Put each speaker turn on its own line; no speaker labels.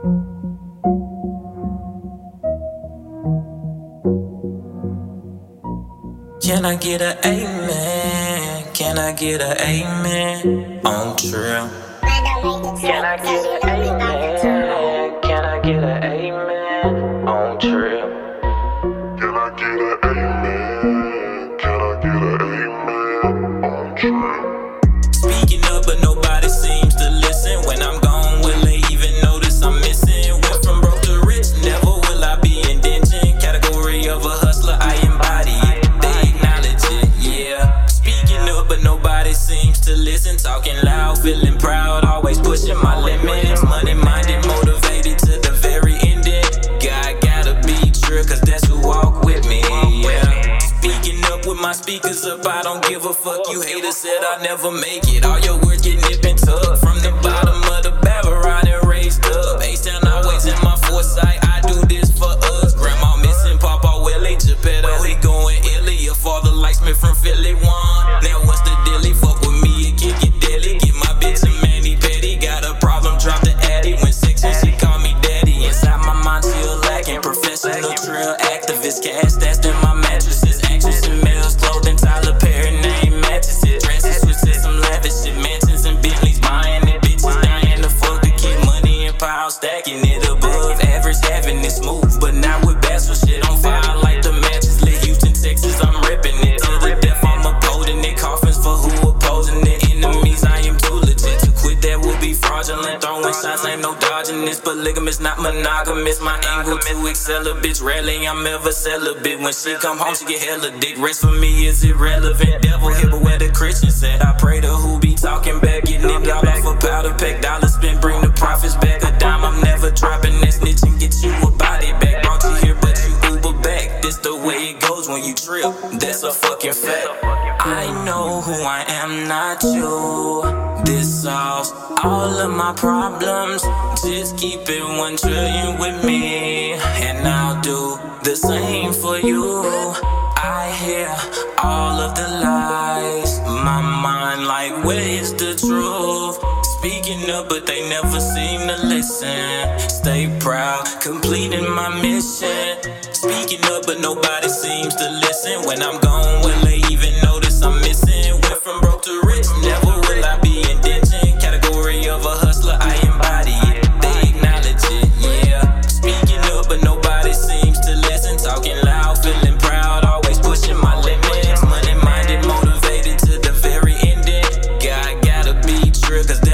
Can I get a amen? Can I get a amen on true? Can I get a amen? Can I get a amen on true? Talking loud, feeling proud, always pushing my limits. Money minded, motivated to the very ending. God gotta be true, cause that's who walk with me, yeah. Speaking up with my speakers up, I don't give a fuck. You haters said I never make it. All your work this. Polygamous, not monogamous. My angle to excel a bitch. Rarely I'm ever celibate. When she come home, she get hella dick. Rest for me is irrelevant. Devil hit, but where the Christian said. I pray to who be talking back. Getting it all off a powder pack. Dollars spent, bring the profits back. A dime, I'm never dropping that snitch and get you a body back. Brought you here, but you Uber back. This the way it goes when you trip. That's a fucking fact. I know who I am, not you. This solves all of my problems. Just keep it one trillion with me, and I'll do the same for you. I hear all of the lies. My mind, like, where is the truth? Speaking up, but they never seem to listen. Stay proud, completing my mission. Speaking up, but nobody seems to listen. When I'm gone, cause